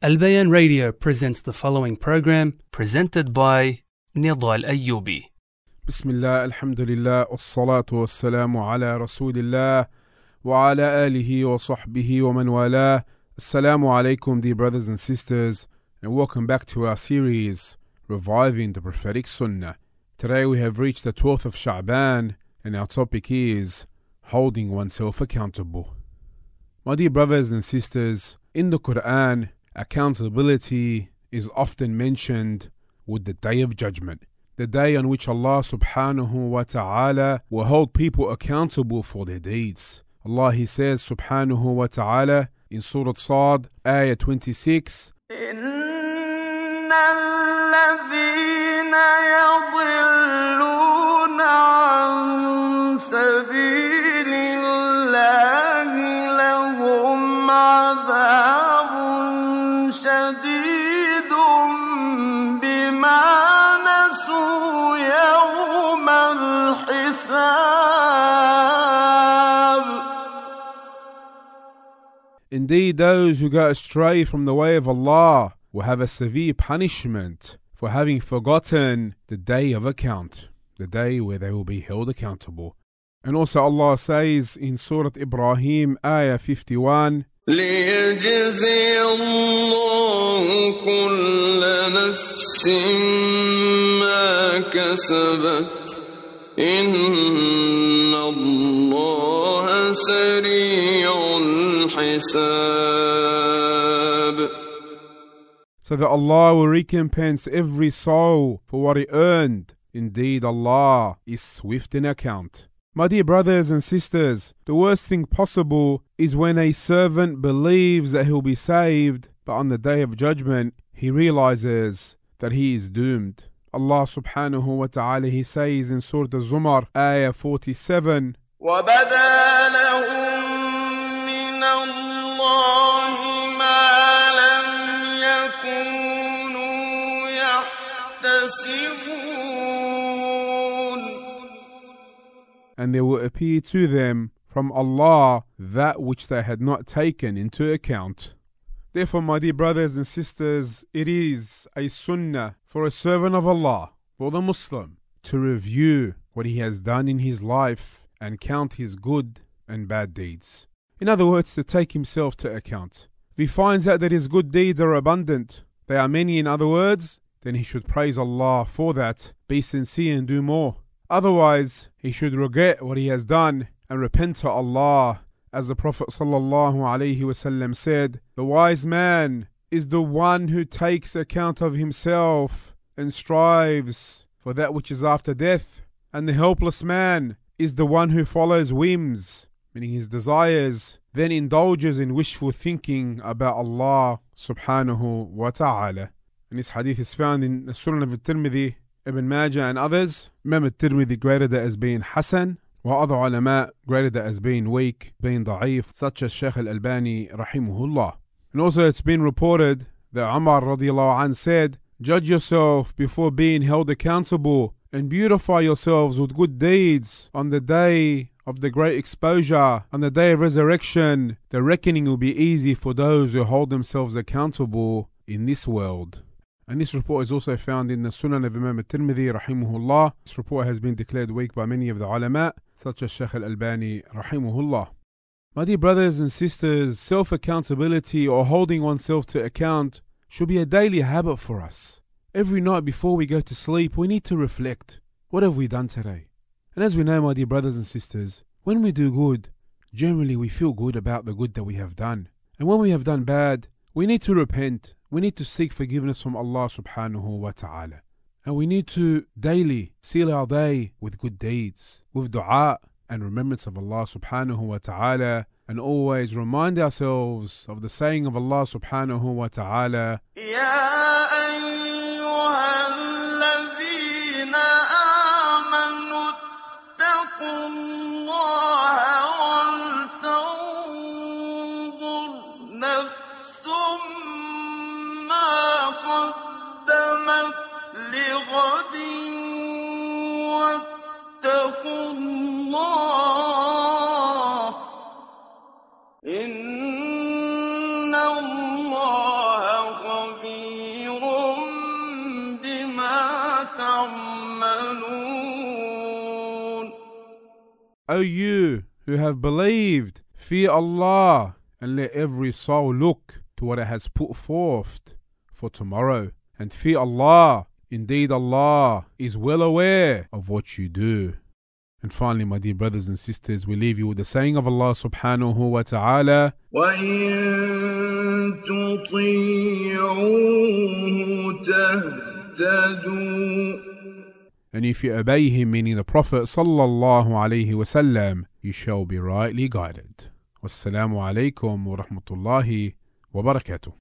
Albayan Radio presents the following program presented by Nedal Ayoubi. Bismillah, alhamdulillah, wassalatu wassalamu ala rasulillah wa ala alihi wa sahbihi wa man wala. Assalamu alaikum, dear brothers and sisters, and welcome back to our series, Reviving the Prophetic Sunnah. Today we have reached the 12th of Sha'ban, and our topic is holding oneself accountable. My dear brothers and sisters, in the Quran, accountability is often mentioned with the Day of Judgment the day on which Allah subhanahu wa ta'ala will hold people accountable for their deeds. Allah He says subhanahu wa ta'ala in Surah Sad, ayah 26, إن الحساب Indeed, those who go astray from the way of Allah will have a severe punishment for having forgotten the day of account, the day where they will be held accountable. And also Allah says in Surah Ibrahim, ayah 51, ليجزي الله كل نفس ما كسبت إن الله سريع الحساب so that Allah will recompense every soul for what it earned. Indeed, Allah is swift in account. My dear brothers and sisters, the worst thing possible is when a servant believes that he'll be saved, but on the day of judgment, he realizes that he is doomed. Allah subhanahu wa ta'ala, he says in Surah Al-Zumar, ayah 47, وبدا لهم من الله ما لم يكونوا يحتسبون and there will appear to them from Allah that which they had not taken into account. Therefore, my dear brothers and sisters, it is a sunnah for a servant of Allah, for the Muslim, to review what he has done in his life and count his good and bad deeds. In other words, to take himself to account. If he finds out that his good deeds are abundant, they are many in other words, then he should praise Allah for that, be sincere and do more. Otherwise, he should regret what he has done and repent to Allah. As the Prophet ﷺ said, The wise man is the one who takes account of himself and strives for that which is after death. And the helpless man is the one who follows whims, meaning his desires, then indulges in wishful thinking about Allah subhanahu wa ta'ala. And this hadith is found in the Sunan of al-Tirmidhi, Ibn Majah and others. Imam al-Tirmidhi graded it as being Hasan, other ulama graded as being weak, being da'if, such as Sheikh al-Albani rahimahullah. And also it's been reported that Umar radiallahu anh said, Judge yourself before being held accountable and beautify yourselves with good deeds on the day of the great exposure, on the day of resurrection. The reckoning will be easy for those who hold themselves accountable in this world. And this report is also found in the Sunan of Imam al-Tirmidhi rahimahullah. This report has been declared weak by many of the ulama, such as Shaykh al-Albani rahimahullah. My dear brothers and sisters, self-accountability or holding oneself to account should be a daily habit for us. Every night before we go to sleep, we need to reflect. What have we done today? And as we know, my dear brothers and sisters, when we do good, generally we feel good about the good that we have done. And when we have done bad, we need to repent. We need to seek forgiveness from Allah subhanahu wa ta'ala. And we need to daily seal our day with good deeds, with dua and remembrance of Allah subhanahu wa ta'ala, and always remind ourselves of the saying of Allah subhanahu wa ta'ala, O you who have believed, fear Allah and let every soul look to what it has put forth for tomorrow. And fear Allah. Indeed, Allah is well aware of what you do. And finally, my dear brothers and sisters, we leave you with the saying of Allah subhanahu wa ta'ala. وإن تطيعوه تهتدوا and if you obey him, meaning the Prophet sallallahu alaihi wasallam, you shall be rightly guided. Wassalamu alaikum wa rahmatullahi wa barakatuh.